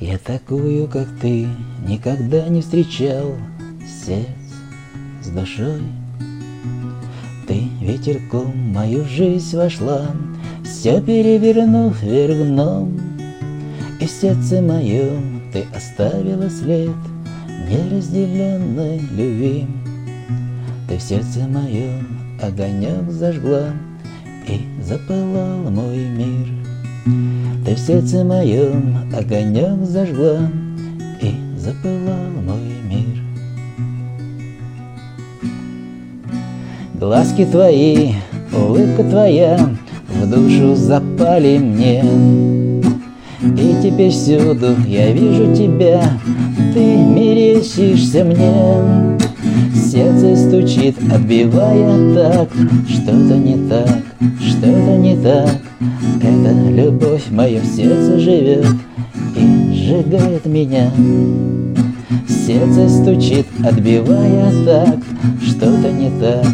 Я такую, как ты, никогда не встречал. Сердце с душой. Ты ветерком мою жизнь вошла. Все перевернув вверх дном. И в сердце моем ты оставила след Неразделенной любви. Ты в сердце моем огонек зажгла И запылал мой мир В сердце моем огонек зажгла И запылал мой мир. Глазки твои, улыбка твоя В душу запали мне. И теперь всюду я вижу тебя Ты мерещишься мне Сердце стучит, отбивая так. Что-то не так, что-то не так. Эта любовь в моем сердце живет И сжигает меня. Сердце стучит, отбивая так. Что-то не так,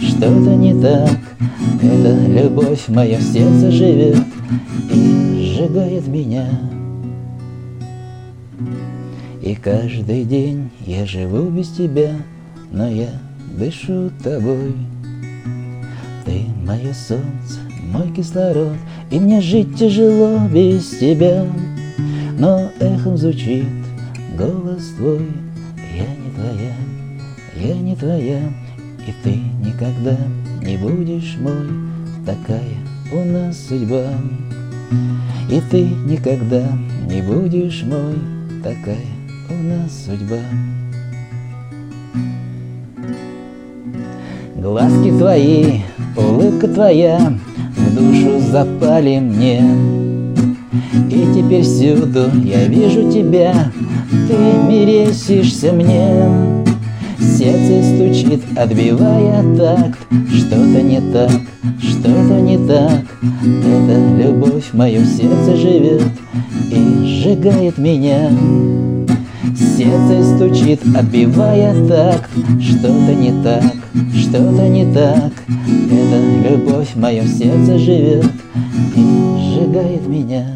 что-то не так. Эта любовь в моем сердце живет И сжигает меня. И каждый день я живу без тебя но я дышу тобой. Ты мое солнце, мой кислород, и мне жить тяжело без тебя. Но эхом звучит голос твой, я не твоя, я не твоя, и ты никогда не будешь мой, такая у нас судьба. И ты никогда не будешь мой, такая у нас судьба. Глазки твои, улыбка твоя В душу запали мне. И теперь всюду я вижу тебя Ты мерещишься мне. Сердце стучит, отбивая такт Что-то не так, что-то не так. Эта любовь в моем сердце живет И сжигает меня Сердце стучит, отбивая такт Что-то не так, что-то не так. Эта любовь в моем сердце живет И сжигает меня